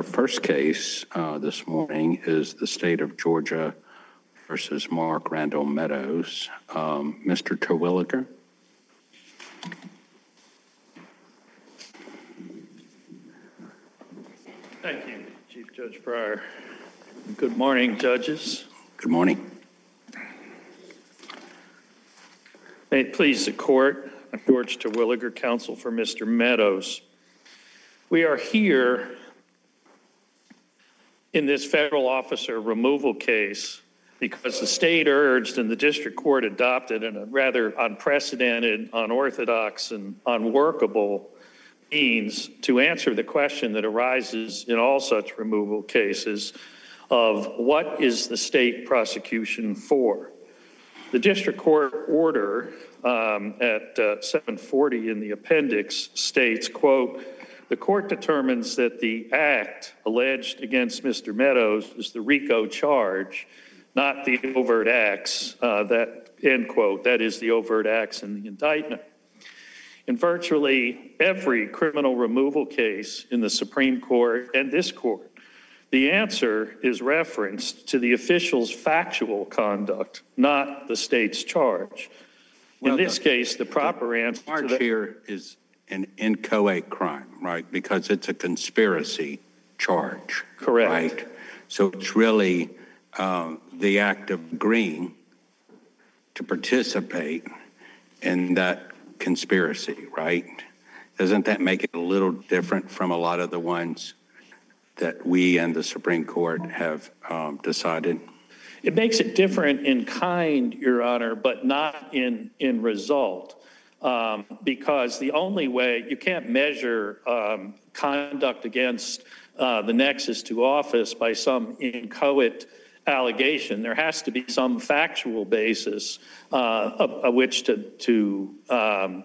our first case uh, this morning is the state of Georgia versus Mark Randall Meadows. Um, Mr. Terwilliger? Thank you, Chief Judge Pryor. Good morning, judges. Good morning. May it please the court, I'm George Terwilliger, counsel for Mr. Meadows. We are here in this federal officer removal case because the state urged and the district court adopted in a rather unprecedented, unorthodox, and unworkable means to answer the question that arises in all such removal cases of what is the state prosecution for? The district court order um, at uh, 740 in the appendix states, quote, the court determines that the act alleged against Mr. Meadows is the RICO charge, not the overt acts, uh, that, end quote, that is the overt acts in the indictment. In virtually every criminal removal case in the Supreme Court and this court, the answer is referenced to the official's factual conduct, not the state's charge. In Well, this the- case, the proper answer to Charge here is an inchoate crime, right? Because it's a conspiracy charge. Correct. Right? So it's really um, the act of agreeing to participate in that conspiracy, right? Doesn't that make it a little different from a lot of the ones that we and the Supreme Court have um, decided? it makes it different in kind, Your Honor, but not in, in result. Um, because the only way, you can't measure um, conduct against uh, the nexus to office by some inchoate allegation. There has to be some factual basis uh, of, of which to, to, um,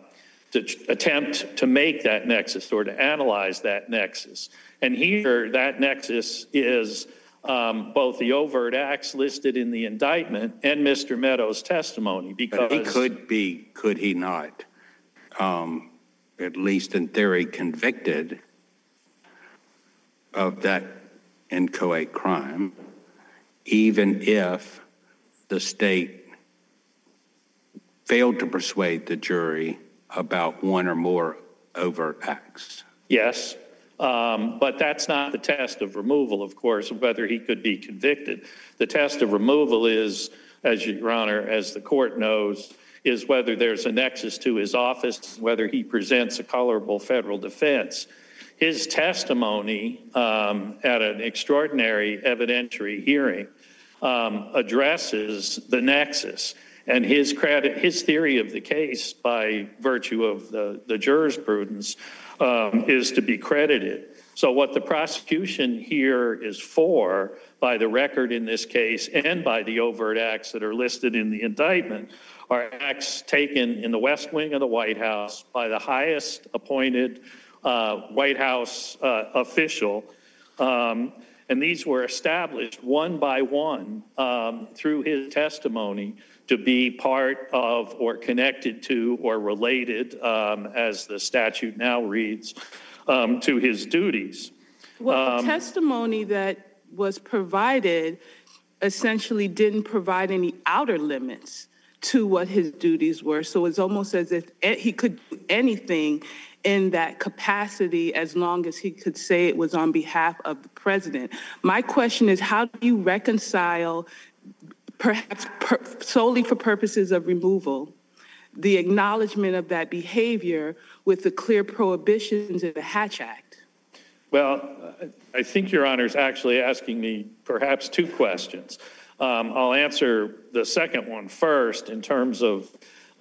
to tr- attempt to make that nexus or to analyze that nexus. And here, that nexus is um, both the overt acts listed in the indictment and Mr. Meadows' testimony because But he could be, could he not, um, at least in theory, convicted of that inchoate crime, even if the state failed to persuade the jury about one or more overt acts. Yes, um, but that's not the test of removal, of course, whether he could be convicted. The test of removal is, as Your Honor, as the court knows, is whether there's a nexus to his office, whether he presents a colorable federal defense. His testimony um, at an extraordinary evidentiary hearing um, addresses the nexus. And his credit, his theory of the case, by virtue of the, the jurisprudence, um, is to be credited. So, what the prosecution here is for, by the record in this case, and by the overt acts that are listed in the indictment, are acts taken in the West Wing of the White House by the highest appointed uh, White House uh, official. Um, and these were established one by one um, through his testimony to be part of or connected to or related, um, as the statute now reads, um, to his duties. Well, the testimony that was provided essentially didn't provide any outer limits to what his duties were. So it's almost as if he could do anything in that capacity as long as he could say it was on behalf of the president. My question is how do you reconcile, perhaps per- solely for purposes of removal, the acknowledgement of that behavior with the clear prohibitions in the Hatch Act? Well, I think Your Honor is actually asking me perhaps two questions. Um, I'll answer the second one first in terms of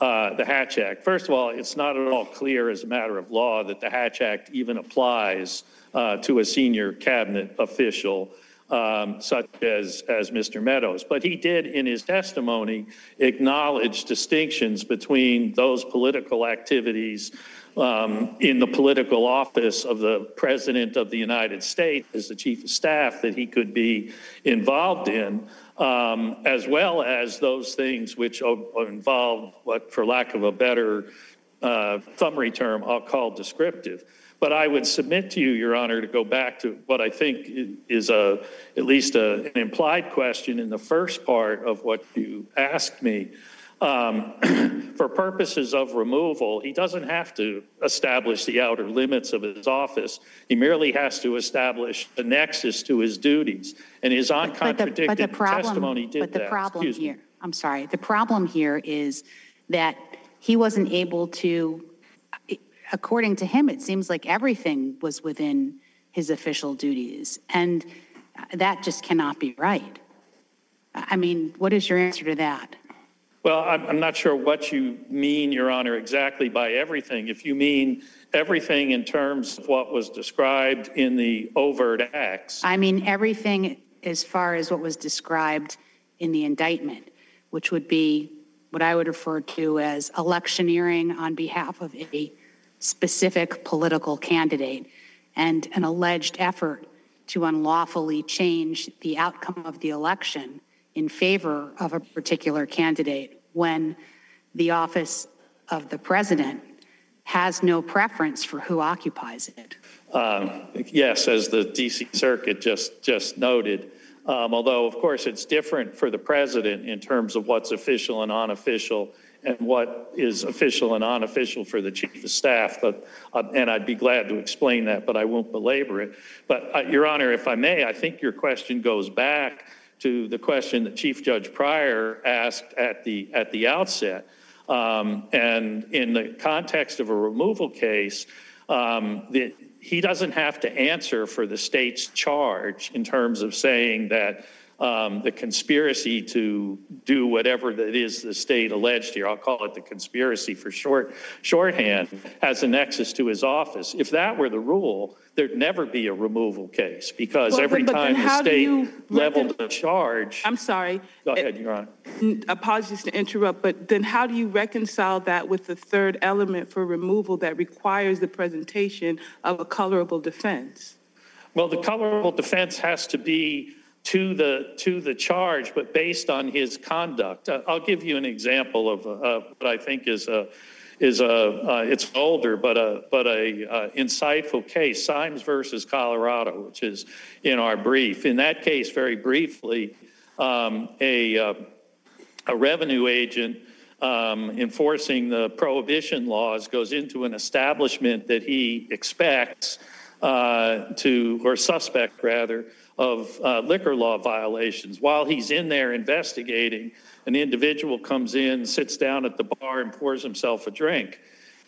uh, the Hatch Act. First of all, it's not at all clear as a matter of law that the Hatch Act even applies uh, to a senior cabinet official um, such as, as Mr. Meadows. But he did, in his testimony, acknowledge distinctions between those political activities um, in the political office of the President of the United States as the Chief of Staff that he could be involved in, um, as well as those things which involve what, for lack of a better uh, summary term, I'll call descriptive. But I would submit to you, Your Honor, to go back to what I think is a, at least a, an implied question in the first part of what you asked me. Um, For purposes of removal, he doesn't have to establish the outer limits of his office. He merely has to establish a nexus to his duties. And his But the- but the uncontradicted problem- testimony did that. But the problem Excuse me. here, I'm sorry, the problem here is that he wasn't able to, according to him, it seems like everything was within his official duties. And that just cannot be right. I mean, what is your answer to that? Well, I'm, I'm not sure what you mean, Your Honor, exactly by everything. If you mean everything in terms of what was described in the overt acts, I mean, everything as far as what was described in the indictment, which would be what I would refer to as electioneering on behalf of a specific political candidate and an alleged effort to unlawfully change the outcome of the election in favor of a particular candidate when the office of the president has no preference for who occupies it. um, yes, as the DC Circuit just, just noted, um, although, of course, it's different for the president in terms of what's official and unofficial and what is official and unofficial for the chief of staff. But, uh, and I'd be glad to explain that, but I won't belabor it. But, uh, Your Honor, if I may, I think your question goes back to the question that Chief Judge Pryor asked at the, at the outset. Um, And in the context of a removal case, um, the, he doesn't have to answer for the state's charge in terms of saying that um, the conspiracy to do whatever that is the state alleged here, I'll call it the conspiracy for short shorthand, has a nexus to his office. If that were the rule, there'd never be a removal case because Well, every but- but time the state leveled a charge, I'm sorry. go ahead, Your Honor. Apologies to interrupt, but then how do you reconcile that with the third element for removal that requires the presentation of a colorable defense? Well, the colorable defense has to be to the, to the charge, but based on his conduct. Uh, I'll give you an example of uh, what I think is a, is a, uh, it's older, but a, but a uh, insightful case, Symes versus Colorado, which is in our brief. In that case, very briefly, um, a, uh, a revenue agent um, enforcing the prohibition laws goes into an establishment that he expects uh, to, or suspect rather, of uh, liquor law violations. While he's in there investigating, an individual comes in, sits down at the bar, and pours himself a drink.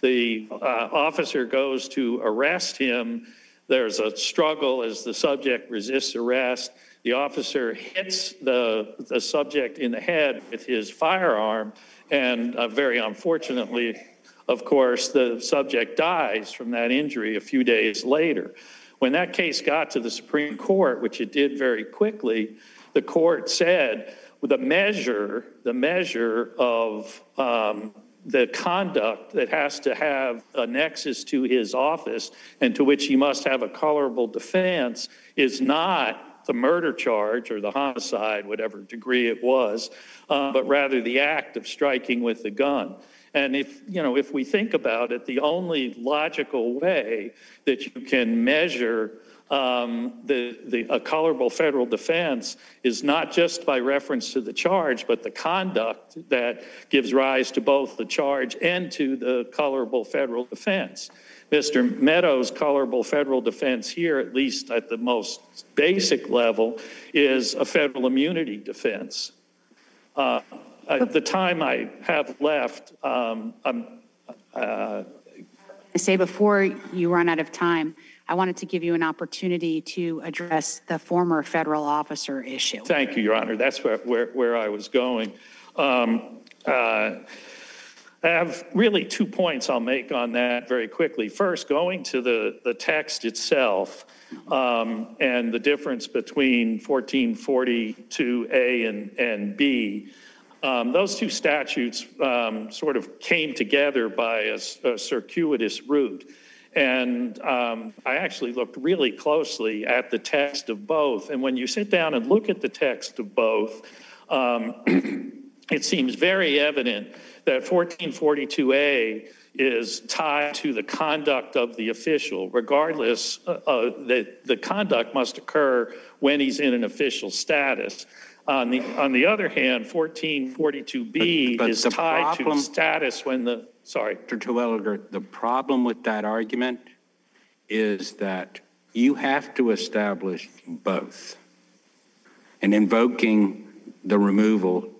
The uh, officer goes to arrest him. There's a struggle as the subject resists arrest. The officer hits the, the subject in the head with his firearm, and uh, very unfortunately, of course, the subject dies from that injury a few days later. When that case got to the Supreme Court, which it did very quickly, the court said the measure, the measure of um, the conduct that has to have a nexus to his office and to which he must have a colorable defense is not the murder charge or the homicide, whatever degree it was, uh, but rather the act of striking with the gun. And if, you know, if we think about it, the only logical way that you can measure um, the, the, a colorable federal defense is not just by reference to the charge, but the conduct that gives rise to both the charge and to the colorable federal defense. Mr. Meadows' colorable federal defense here, at least at the most basic level, is a federal immunity defense. Uh, at the time I have left, um, I'm, uh, I say before you run out of time, I wanted to give you an opportunity to address the former federal officer issue. Thank you, Your Honor. That's where, where, where I was going. Um, uh, I have really two points I'll make on that very quickly. First, going to the, the text itself um, and the difference between 1442A and, and B. Um, those two statutes um, sort of came together by a, a circuitous route. And um, I actually looked really closely at the text of both. And when you sit down and look at the text of both, um, it seems very evident that 1442A is tied to the conduct of the official, regardless, uh, uh, that the conduct must occur when he's in an official status. On the, on the other hand, 1442B But- but is the tied to problem- status when the, sorry. Dr. Terwilliger, the problem with that argument is that you have to establish both. And invoking the removal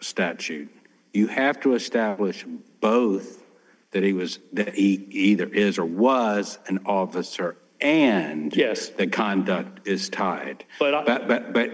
statute, you have to establish both that he was, that he either is or was an officer and Yes. the conduct is tied. But I- But, but, but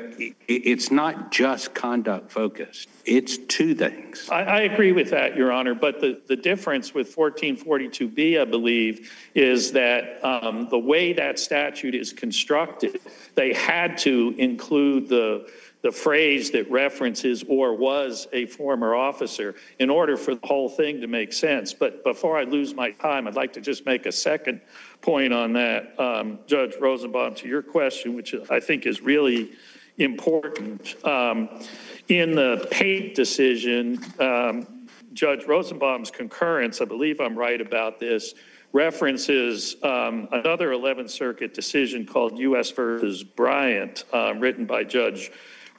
it's not just conduct focused. It's two things. I, I agree with that, Your Honor, but the, the difference with 1442B, I believe, is that um, the way that statute is constructed, they had to include the, the phrase that references or was a former officer in order for the whole thing to make sense. But before I lose my time, I'd like to just make a second point on that, um, Judge Rosenbaum, to your question, which I think is really important. Um, In the Pate decision, um, Judge Rosenbaum's concurrence, I believe I'm right about this, references um, another 11th Circuit decision called U.S. versus Bryant, uh, written by Judge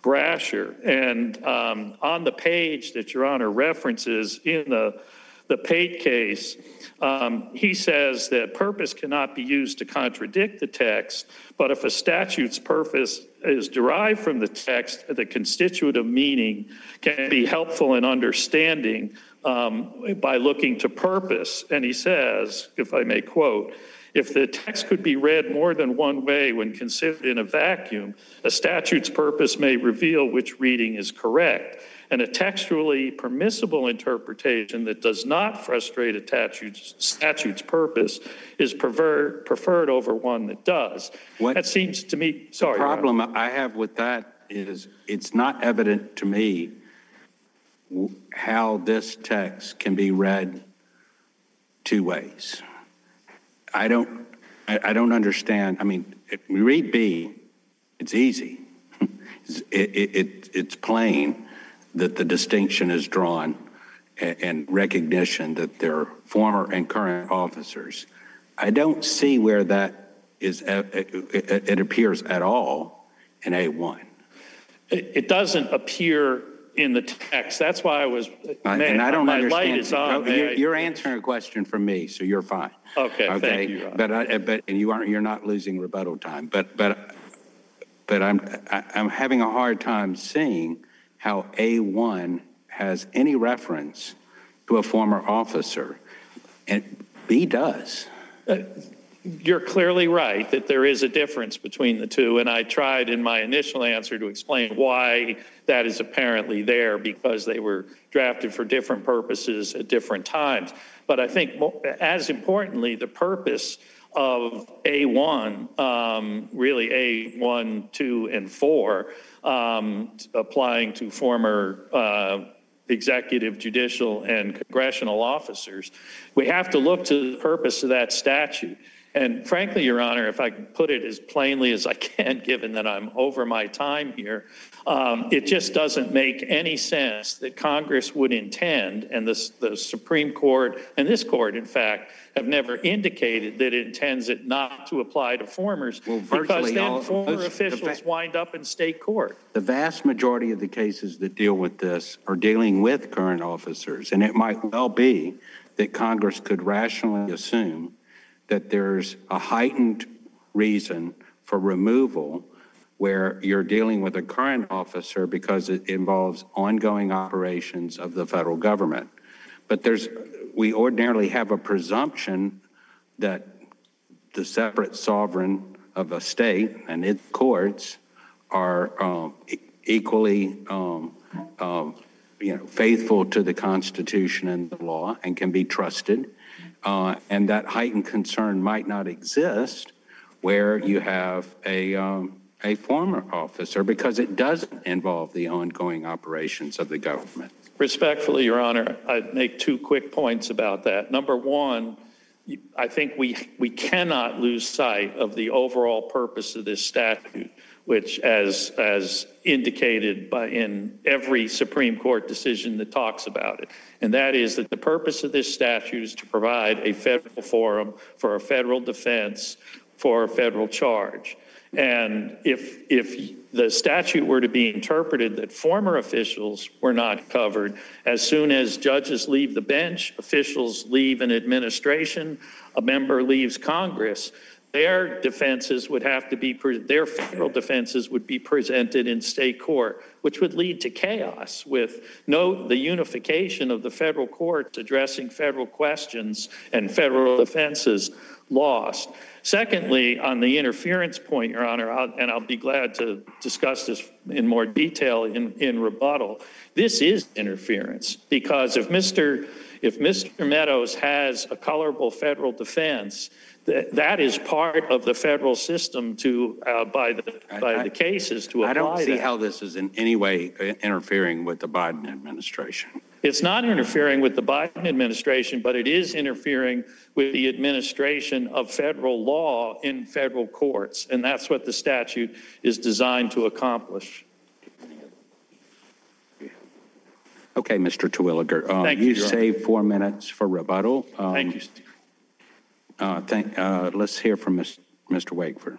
Brasher. And um, on the page that Your Honor references in the, the Pate case, um, he says that purpose cannot be used to contradict the text, but if a statute's purpose is derived from the text, the constitutive meaning can be helpful in understanding um, by looking to purpose. And he says, if I may quote, if the text could be read more than one way when considered in a vacuum, a statute's purpose may reveal which reading is correct. And a textually permissible interpretation that does not frustrate a statute's, statute's purpose is preferred, preferred over one that does. What- That seems to me, sorry. Honor. problem I have with that is it's not evident to me how this text can be read two ways. I don't, I, I don't understand. I mean, if we read B, it's easy. It's- It, it, it, it's plain that the distinction is drawn and recognition that they're former and current officers. I don't see where that is, it, appears at all in A1. It, it doesn't appear in the text. That's why I was, And I don't my understand. light is on. May You're, I- you're answering a question from me, so you're fine. Okay, thank Okay? you, But, I- uh, but, and you aren't, you're not losing rebuttal time, but, but, but I'm, I- I'm having a hard time seeing how A1 has any reference to a former officer, and B does. Uh, You're clearly right that there is a difference between the two, and I tried in my initial answer to explain why that is apparently there, because they were drafted for different purposes at different times. But I think as importantly, the purpose of A1, um, really A1, 2, and 4, um, applying to former uh, executive, judicial, and congressional officers. We have to look to the purpose of that statute. And frankly, Your Honor, if I can put it as plainly as I can, given that I'm over my time here, um, it just doesn't make any sense that Congress would intend, and this, the Supreme Court and this court, in fact, have never indicated that it intends it not to apply to formers Well, because virtually all- then former most- the officials fa- wind up in state court. The vast majority of the cases that deal with this are dealing with current officers, and it might well be that Congress could rationally assume that there's a heightened reason for removal where you're dealing with a current officer because it involves ongoing operations of the federal government. But there's, we ordinarily have a presumption that the separate sovereign of a state and its courts are um, equally, um, um, you know, faithful to the Constitution and the law and can be trusted. Uh, And that heightened concern might not exist where you have a, um, a former officer because it doesn't involve the ongoing operations of the government. Respectfully, Your Honor, I'd make two quick points about that. Number one, I think we, we cannot lose sight of the overall purpose of this statute, which as, as indicated by, in every Supreme Court decision that talks about it. And that is that the purpose of this statute is to provide a federal forum for a federal defense for a federal charge. And if, if the statute were to be interpreted that former officials were not covered, as soon as judges leave the bench, officials leave an administration, a member leaves Congress, their defenses would have to be, their federal defenses would be presented in state court, which would lead to chaos with no, the unification of the federal courts addressing federal questions and federal defenses lost. Secondly, on the interference point, Your Honor, I'll- and I'll be glad to discuss this in more detail in, in rebuttal, this is interference because if Mr. If Mr. Meadows has a colorable federal defense, that, that is part of the federal system to, uh, by the, by I- the cases to apply I don't see that. how this is in any way uh, interfering with the Biden administration. It's not interfering with the Biden administration, but it is interfering with the administration of federal law in federal courts. And that's what the statute is designed to accomplish. Okay, Mr. Terwilliger, uh, Thank you, you Your Honor. saved four minutes for rebuttal. Um, Thank you, Steve. Uh, thank, uh, let's hear from Ms- Mr. Wakeford.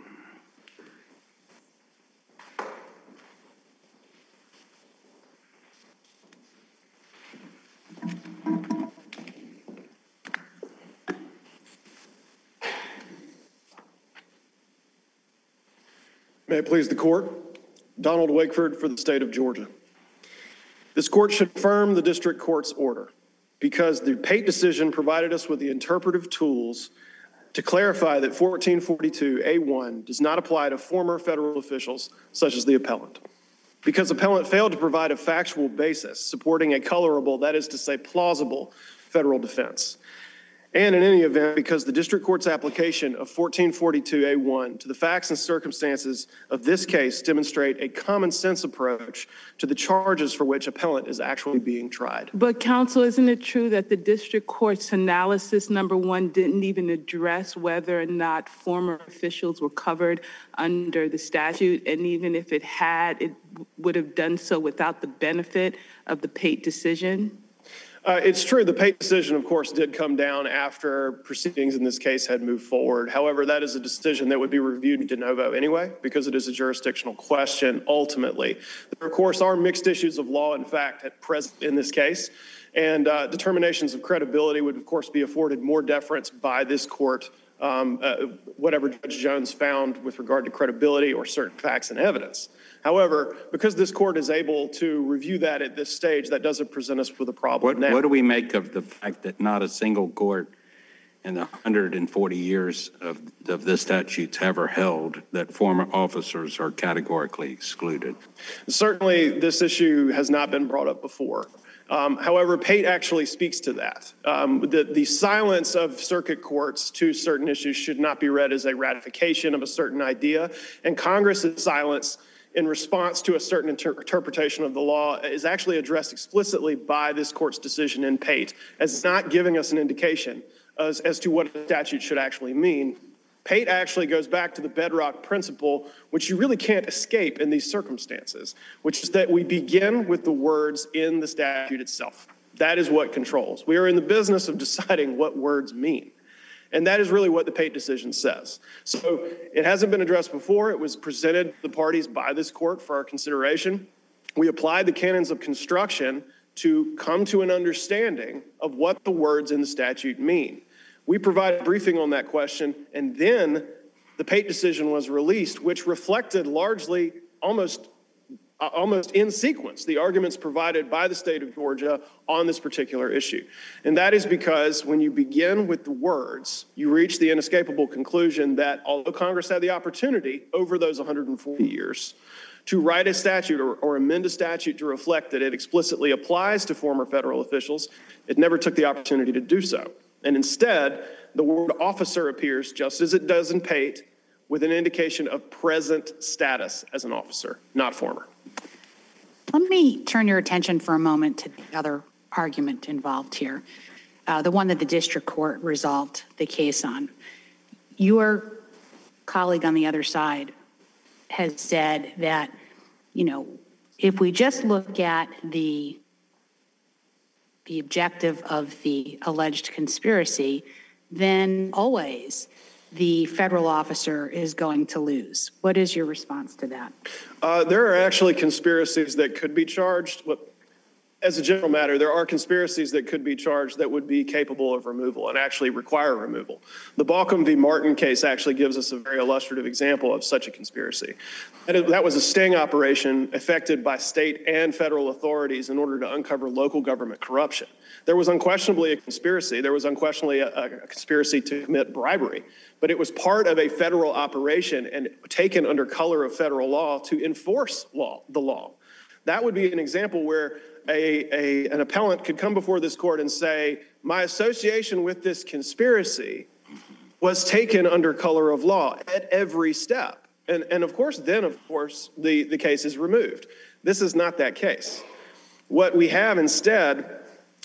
May it please the court. Donald Wakeford for the state of Georgia. This court should affirm the district court's order because the Pate decision provided us with the interpretive tools to clarify that 1442A1 does not apply to former federal officials such as the appellant. Because appellant failed to provide a factual basis supporting a colorable, that is to say plausible, federal defense. And in any event, because the district court's application of 1442A1 to the facts and circumstances of this case demonstrate a common sense approach to the charges for which appellant is actually being tried. But counsel, isn't it true that the district court's analysis, number one, didn't even address whether or not former officials were covered under the statute? And even if it had, it would have done so without the benefit of the Pate decision? Uh, it's true, the Pate decision, of course, did come down after proceedings in this case had moved forward. However, that is a decision that would be reviewed de novo anyway, because it is a jurisdictional question ultimately. There, of course, are mixed issues of law and fact at present in this case, and uh, determinations of credibility would, of course, be afforded more deference by this court, um, uh, whatever Judge Jones found with regard to credibility or certain facts and evidence. However, because this court is able to review that at this stage, that doesn't present us with a problem What, now. what do we make of the fact that not a single court in the 140 years of, of this statute's ever held that former officers are categorically excluded? Certainly, this issue has not been brought up before. Um, however, Pate actually speaks to that. Um, the, the silence of circuit courts to certain issues should not be read as a ratification of a certain idea, and Congress's silence in response to a certain inter- interpretation of the law is actually addressed explicitly by this court's decision in Pate as not giving us an indication as, as to what a statute should actually mean. Pate actually goes back to the bedrock principle, which you really can't escape in these circumstances, which is that we begin with the words in the statute itself. That is what controls. We are in the business of deciding what words mean. And that is really what the Pate decision says. So it hasn't been addressed before. It was presented to the parties by this court for our consideration. We applied the canons of construction to come to an understanding of what the words in the statute mean. We provided a briefing on that question, and then the Pate decision was released, which reflected largely almost Uh, almost in sequence the arguments provided by the state of Georgia on this particular issue. And that is because when you begin with the words, you reach the inescapable conclusion that although Congress had the opportunity over those 140 years to write a statute or, or amend a statute to reflect that it explicitly applies to former federal officials, it never took the opportunity to do so. And instead, the word officer appears just as it does in Pate with an indication of present status as an officer, not former. Let me turn your attention for a moment to the other argument involved here, uh, the one that the district court resolved the case on. Your colleague on the other side has said that, you know, if we just look at the the objective of the alleged conspiracy, then always the federal officer is going to lose. What is your response to that? Uh, there are actually conspiracies that could be charged. What, as a general matter, there are conspiracies that could be charged that would be capable of removal and actually require removal. The Baucom v. Martin case actually gives us a very illustrative example of such a conspiracy. That was a sting operation effected by state and federal authorities in order to uncover local government corruption. There was unquestionably a conspiracy. There was unquestionably a, a conspiracy to commit bribery, but it was part of a federal operation and taken under color of federal law to enforce law, the law. That would be an example where a, a, an appellant could come before this court and say, my association with this conspiracy was taken under color of law at every step. And, and of course, then, of course, the, the case is removed. This is not that case. What we have instead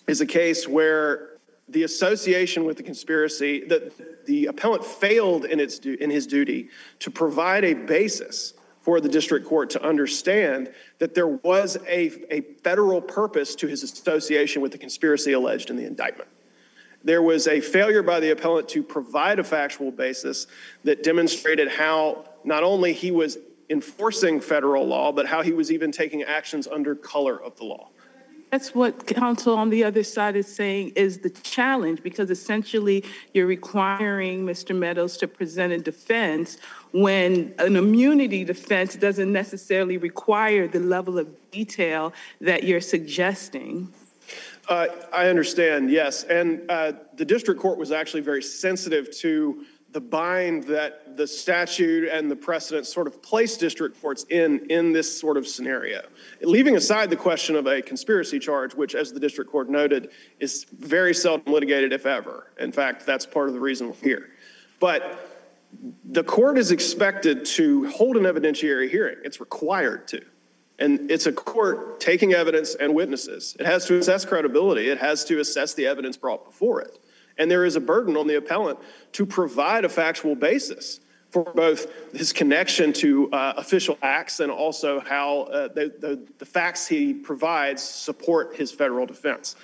is a case where the association with the conspiracy, that the appellant failed in, its, in his duty to provide a basis for the district court to understand that there was a, a federal purpose to his association with the conspiracy alleged in the indictment. There was a failure by the appellant to provide a factual basis that demonstrated how not only he was enforcing federal law, but how he was even taking actions under color of the law. That's what counsel on the other side is saying is the challenge, because essentially you're requiring Mr. Meadows to present a defense when an immunity defense doesn't necessarily require the level of detail that you're suggesting. Uh, I understand, yes. And uh, the district court was actually very sensitive to the bind that the statute and the precedent sort of place district courts in in this sort of scenario. Leaving aside the question of a conspiracy charge, which, as the district court noted, is very seldom litigated, if ever. In fact, that's part of the reason we're here. But the court is expected to hold an evidentiary hearing. It's required to. And it's a court taking evidence and witnesses. It has to assess credibility, it has to assess the evidence brought before it. And there is a burden on the appellant to provide a factual basis for both his connection to uh, official acts and also how uh, the, the, the facts he provides support his federal defense.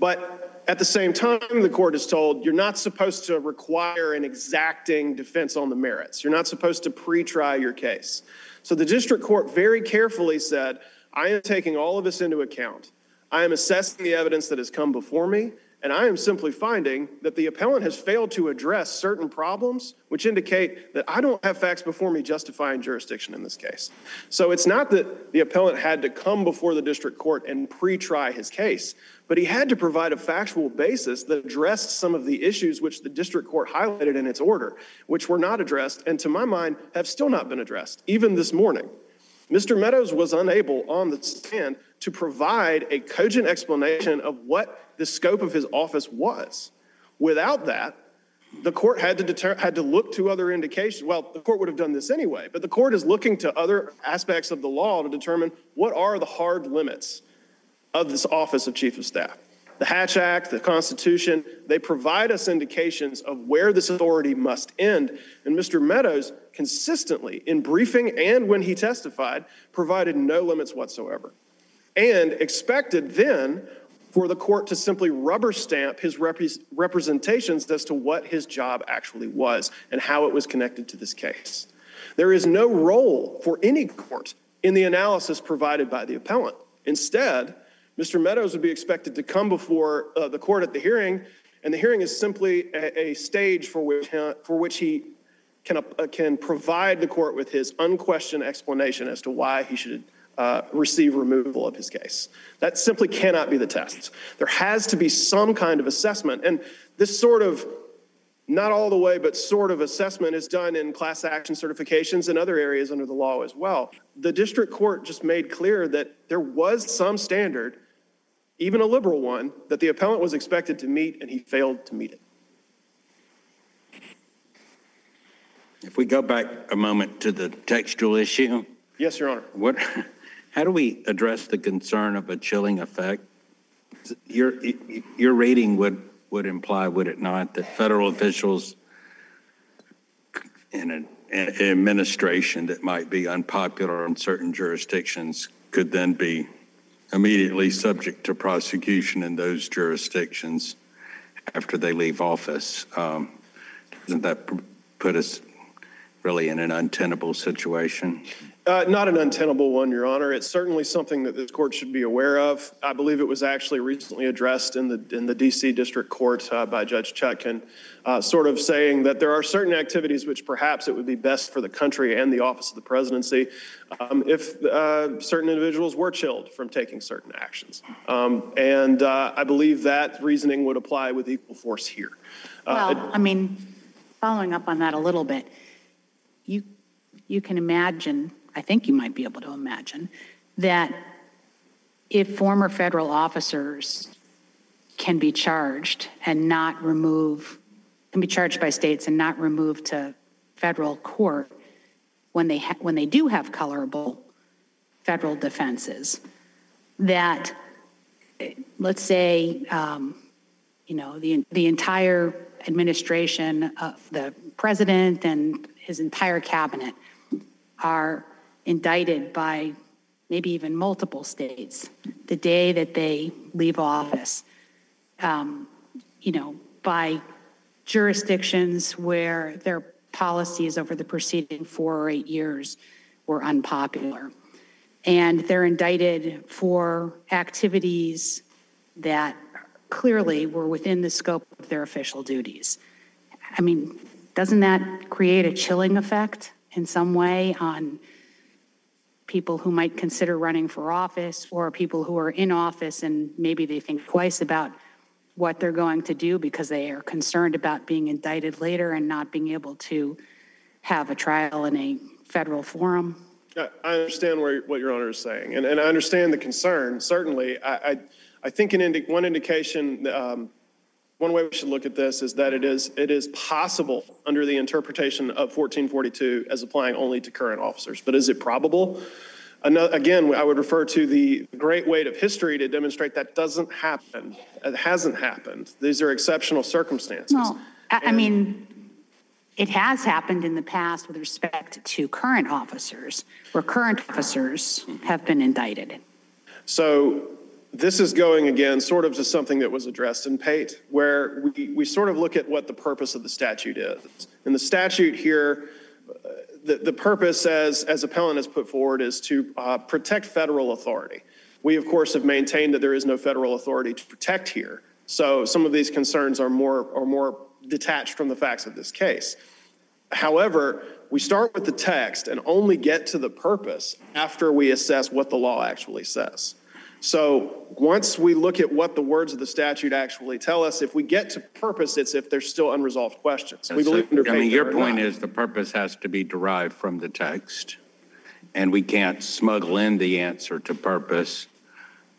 But at the same time, the court is told you're not supposed to require an exacting defense on the merits. You're not supposed to pre try your case. So the district court very carefully said, I am taking all of this into account. I am assessing the evidence that has come before me, and I am simply finding that the appellant has failed to address certain problems which indicate that I don't have facts before me justifying jurisdiction in this case. So it's not that the appellant had to come before the district court and pre try his case, but he had to provide a factual basis that addressed some of the issues which the district court highlighted in its order, which were not addressed, and to my mind, have still not been addressed, even this morning. Mr. Meadows was unable on the stand to provide a cogent explanation of what the scope of his office was. Without that, the court had to deter, had to look to other indications. Well, the court would have done this anyway, but the court is looking to other aspects of the law to determine what are the hard limits of this office of chief of staff. The Hatch Act, the Constitution, they provide us indications of where this authority must end. And Mr. Meadows consistently, in briefing and when he testified, provided no limits whatsoever. And expected then for the court to simply rubber stamp his repre- representations as to what his job actually was and how it was connected to this case. There is no role for any court in the analysis provided by the appellant. Instead, Mr. Meadows would be expected to come before uh, the court at the hearing, and the hearing is simply a, a stage for which, for which he can, uh, can provide the court with his unquestioned explanation as to why he should uh, receive removal of his case. That simply cannot be the test. There has to be some kind of assessment, and this sort of not all the way, but sort of assessment is done in class action certifications and other areas under the law as well. The district court just made clear that there was some standard even a liberal one, that the appellant was expected to meet and he failed to meet it. If we go back a moment to the textual issue, Yes, Your Honor. what, how do we address the concern of a chilling effect? Your, your rating would, would imply, would it not, that federal officials in an, a- administration that might be unpopular in certain jurisdictions could then be immediately subject to prosecution in those jurisdictions after they leave office. Um, Doesn't that put us really in an untenable situation? Uh, Not an untenable one, Your Honor. It's certainly something that this court should be aware of. I believe it was actually recently addressed in the, in the DC District Court uh, by Judge Chutkan, uh, sort of saying that there are certain activities which perhaps it would be best for the country and the office of the presidency um, if uh, certain individuals were chilled from taking certain actions. Um, And uh, I believe that reasoning would apply with equal force here. Uh, Well, I mean, following up on that a little bit, you, you can imagine, I think you might be able to imagine, that if former federal officers can be charged and not remove, can be charged by states and not removed to federal court when they, ha- when they do have colorable federal defenses, that, let's say, um, you know, the, the entire administration of the president and his entire cabinet are indicted by maybe even multiple states the day that they leave office, um, you know, by jurisdictions where their policies over the preceding four or eight years were unpopular. And they're indicted for activities that clearly were within the scope of their official duties. I mean, doesn't that create a chilling effect in some way on people who might consider running for office or people who are in office and maybe they think twice about what they're going to do because they are concerned about being indicted later and not being able to have a trial in a federal forum? I understand where, what Your Honor is saying, and, and I understand the concern, certainly. I, I, I think an indi, one indication, um, one way we should look at this is that it is, it is possible under the interpretation of 1442 as applying only to current officers. But is it probable? Ano- Again, I would refer to the great weight of history to demonstrate that doesn't happen. It hasn't happened. These are exceptional circumstances. Well, I, I mean, it has happened in the past with respect to current officers, where current officers have been indicted. So this is going again sort of to something that was addressed in Pate, where we, we sort of look at what the purpose of the statute is. And the statute here, uh, the, the purpose as, as appellant has put forward is to uh, protect federal authority. We, of course, have maintained that there is no federal authority to protect here. So some of these concerns are more, are more detached from the facts of this case. However, we start with the text and only get to the purpose after we assess what the law actually says. So once we look at what the words of the statute actually tell us, if we get to purpose, it's if there's still unresolved questions. We believe under I mean, your point not. is the purpose has to be derived from the text, and we can't smuggle in the answer to purpose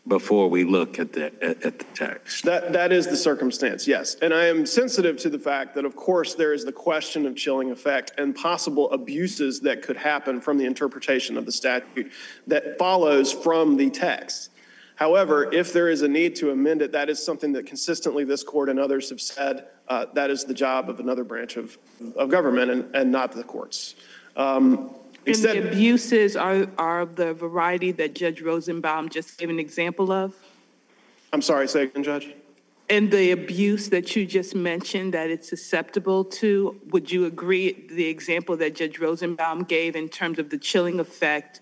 before we look at the, at at the text. That, that is the circumstance, yes. And I am sensitive to the fact that, of course, there is the question of chilling effect and possible abuses that could happen from the interpretation of the statute that follows from the text. However, if there is a need to amend it, that is something that consistently this court and others have said, uh, that is the job of another branch of, of government and, and not the courts. Um, And the abuses are, are the variety that Judge Rosenbaum just gave an example of? I'm sorry, say again, Judge? And the abuse that you just mentioned that it's susceptible to, would you agree, the example that Judge Rosenbaum gave in terms of the chilling effect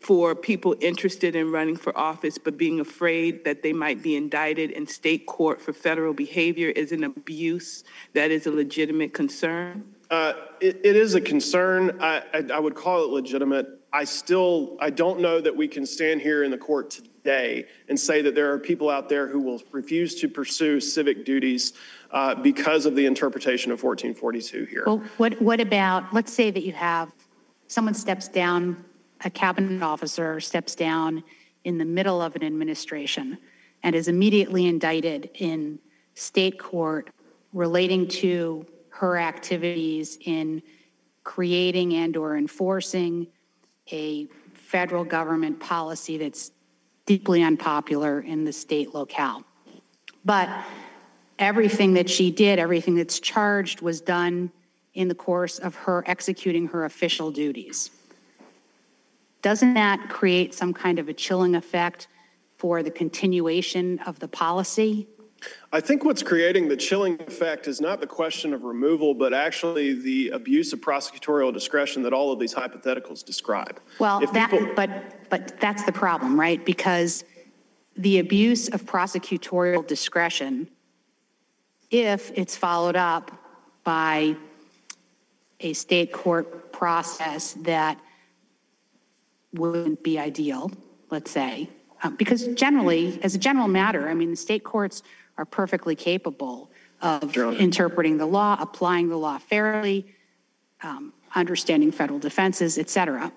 for people interested in running for office but being afraid that they might be indicted in state court for federal behavior is an abuse that is a legitimate concern? Uh, It, it is a concern. I, I, I would call it legitimate. I still, I don't know that we can stand here in the court today and say that there are people out there who will refuse to pursue civic duties uh, because of the interpretation of 1442 here. Well, what, what about, let's say that you have, someone steps down, a cabinet officer steps down in the middle of an administration and is immediately indicted in state court relating to her activities in creating and/or enforcing a federal government policy that's deeply unpopular in the state locale. But everything that she did, everything that's charged was done in the course of her executing her official duties. Doesn't that create some kind of a chilling effect for the continuation of the policy? I think what's creating the chilling effect is not the question of removal, but actually the abuse of prosecutorial discretion that all of these hypotheticals describe. Well, If that, people- but, but that's the problem, right? Because the abuse of prosecutorial discretion, if it's followed up by a state court process that wouldn't be ideal, let's say, um, because generally, as a general matter, I mean, the state courts are perfectly capable of Honor. interpreting the law, applying the law fairly, um, understanding federal defenses, et cetera.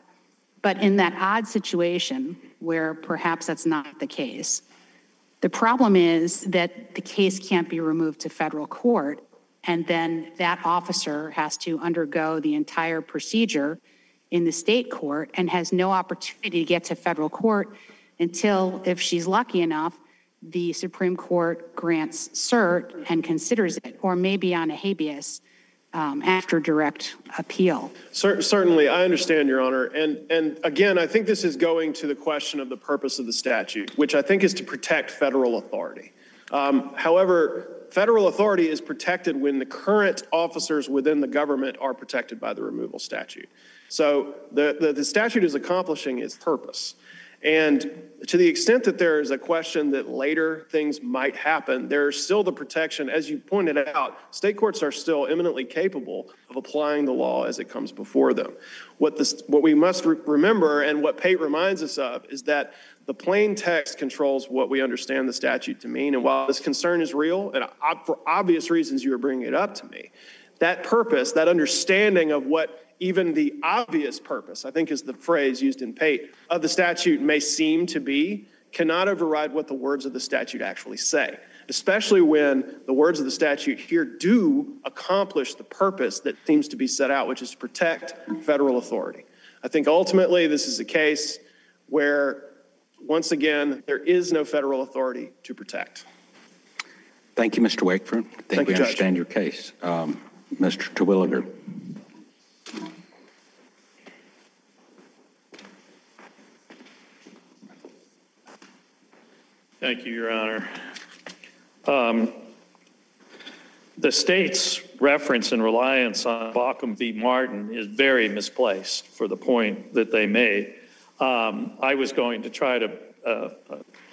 But in that odd situation where perhaps that's not the case, the problem is that the case can't be removed to federal court, and then that officer has to undergo the entire procedure in the state court and has no opportunity to get to federal court until, if she's lucky enough, the Supreme Court grants cert and considers it, or maybe on a habeas um, after direct appeal. Cer- Certainly, I understand, Your Honor. And, and again, I think this is going to the question of the purpose of the statute, which I think is to protect federal authority. Um, However, federal authority is protected when the current officers within the government are protected by the removal statute. So the, the, the statute is accomplishing its purpose. And to the extent that there is a question that later things might happen, there's still the protection, as you pointed out, state courts are still eminently capable of applying the law as it comes before them. What this, what we must re- remember and what Pate reminds us of is that the plain text controls what we understand the statute to mean. And while this concern is real, and for obvious reasons you are bringing it up to me, that purpose, that understanding of what even the obvious purpose, I think is the phrase used in Pate, of the statute may seem to be, cannot override what the words of the statute actually say, especially when the words of the statute here do accomplish the purpose that seems to be set out, which is to protect federal authority. I think ultimately this is a case where, once again, there is no federal authority to protect. Thank you, Mr. Wakeford. I Thank think we you, Judge. understand your case. Um, Mr. Terwilliger. Thank you, Your Honor. Um, The state's reference and reliance on Baucom v. Martin is very misplaced for the point that they made. Um, I was going to try to uh,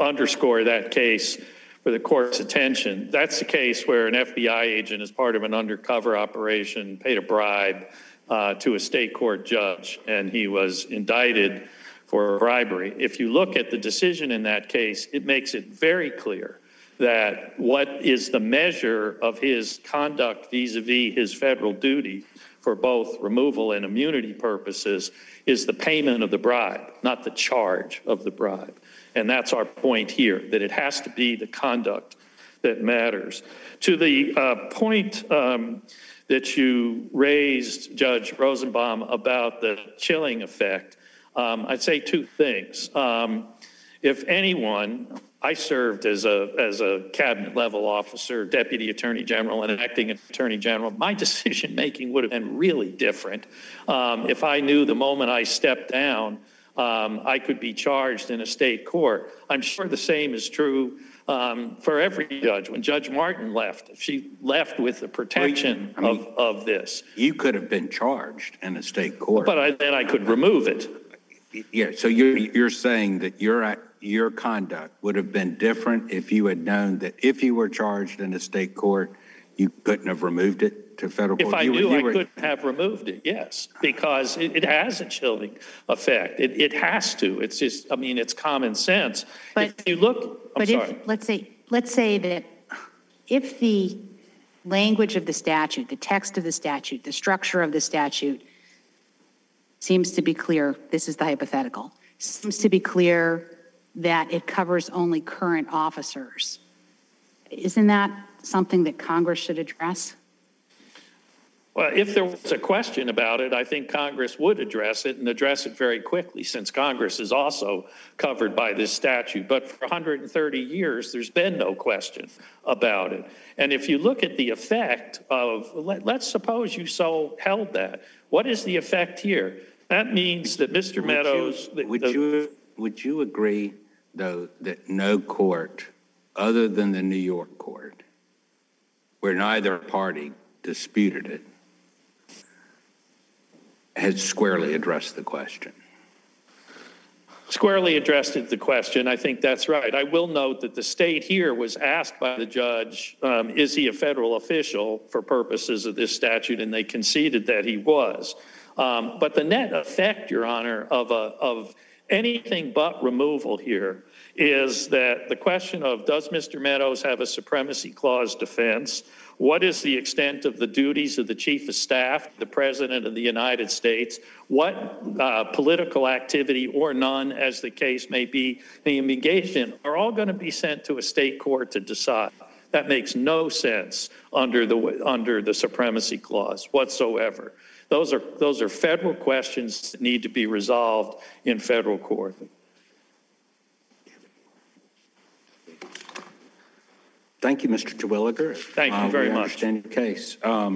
underscore that case for the court's attention. That's the case where an FBI agent, as part of an undercover operation, paid a bribe uh, to a state court judge, and he was indicted for bribery. If you look at the decision in that case, it makes it very clear that what is the measure of his conduct vis-a-vis his federal duty for both removal and immunity purposes is the payment of the bribe, not the charge of the bribe. And that's our point here, that it has to be the conduct that matters. To the uh, point um, that you raised, Judge Rosenbaum, about the chilling effect, um, I'd say two things. Um, if anyone, I served as a, as a cabinet level officer, deputy attorney general, and acting attorney general. My decision making would have been really different um, if I knew the moment I stepped down um, I could be charged in a state court. I'm sure the same is true um, for every judge. When Judge Martin left, she left with the protection I mean- of, of this, You could have been charged in a state court. but I, then I could remove it. Yeah, so you're, you're saying that your, your conduct would have been different if you had known that if you were charged in a state court, you couldn't have removed it to federal court? If I You knew you I were- couldn't have removed it, yes, because it, it has a chilling effect. It, it has to. It's just, I mean, it's common sense. But- If you look, I'm But sorry. if, let's say, let's say that if the language of the statute, the text of the statute, the structure of the statute seems to be clear, this is the hypothetical, seems to be clear that it covers only current officers. Isn't that something that Congress should address? Well, if there was a question about it, I think Congress would address it and address it very quickly, since Congress is also covered by this statute. But for 130 years, there's been no question about it. And if you look at the effect of, let, let's suppose you so held that, what is the effect here? That means that Mr. Would you- Meadows. Would the- you, would you agree, though, that no court, other than the New York court, where neither party disputed it, has squarely addressed the question? squarely addressed the question. I think that's right. I will note that the state here was asked by the judge, um, is he a federal official for purposes of this statute? And they conceded that he was. Um, but the net effect, Your Honor, of, a, of anything but removal here is that the question of does Mr. Meadows have a supremacy clause defense? What is the extent of the duties of the chief of staff, the president of the United States? What uh, political activity or none, as the case may be, they engaged in, are all going to be sent to a state court to decide. That makes no sense under the under the supremacy clause whatsoever. Those are those are federal questions that need to be resolved in federal court. Thank you, Mr. Terwilliger. Thank you Uh, very much. understand your case. Um,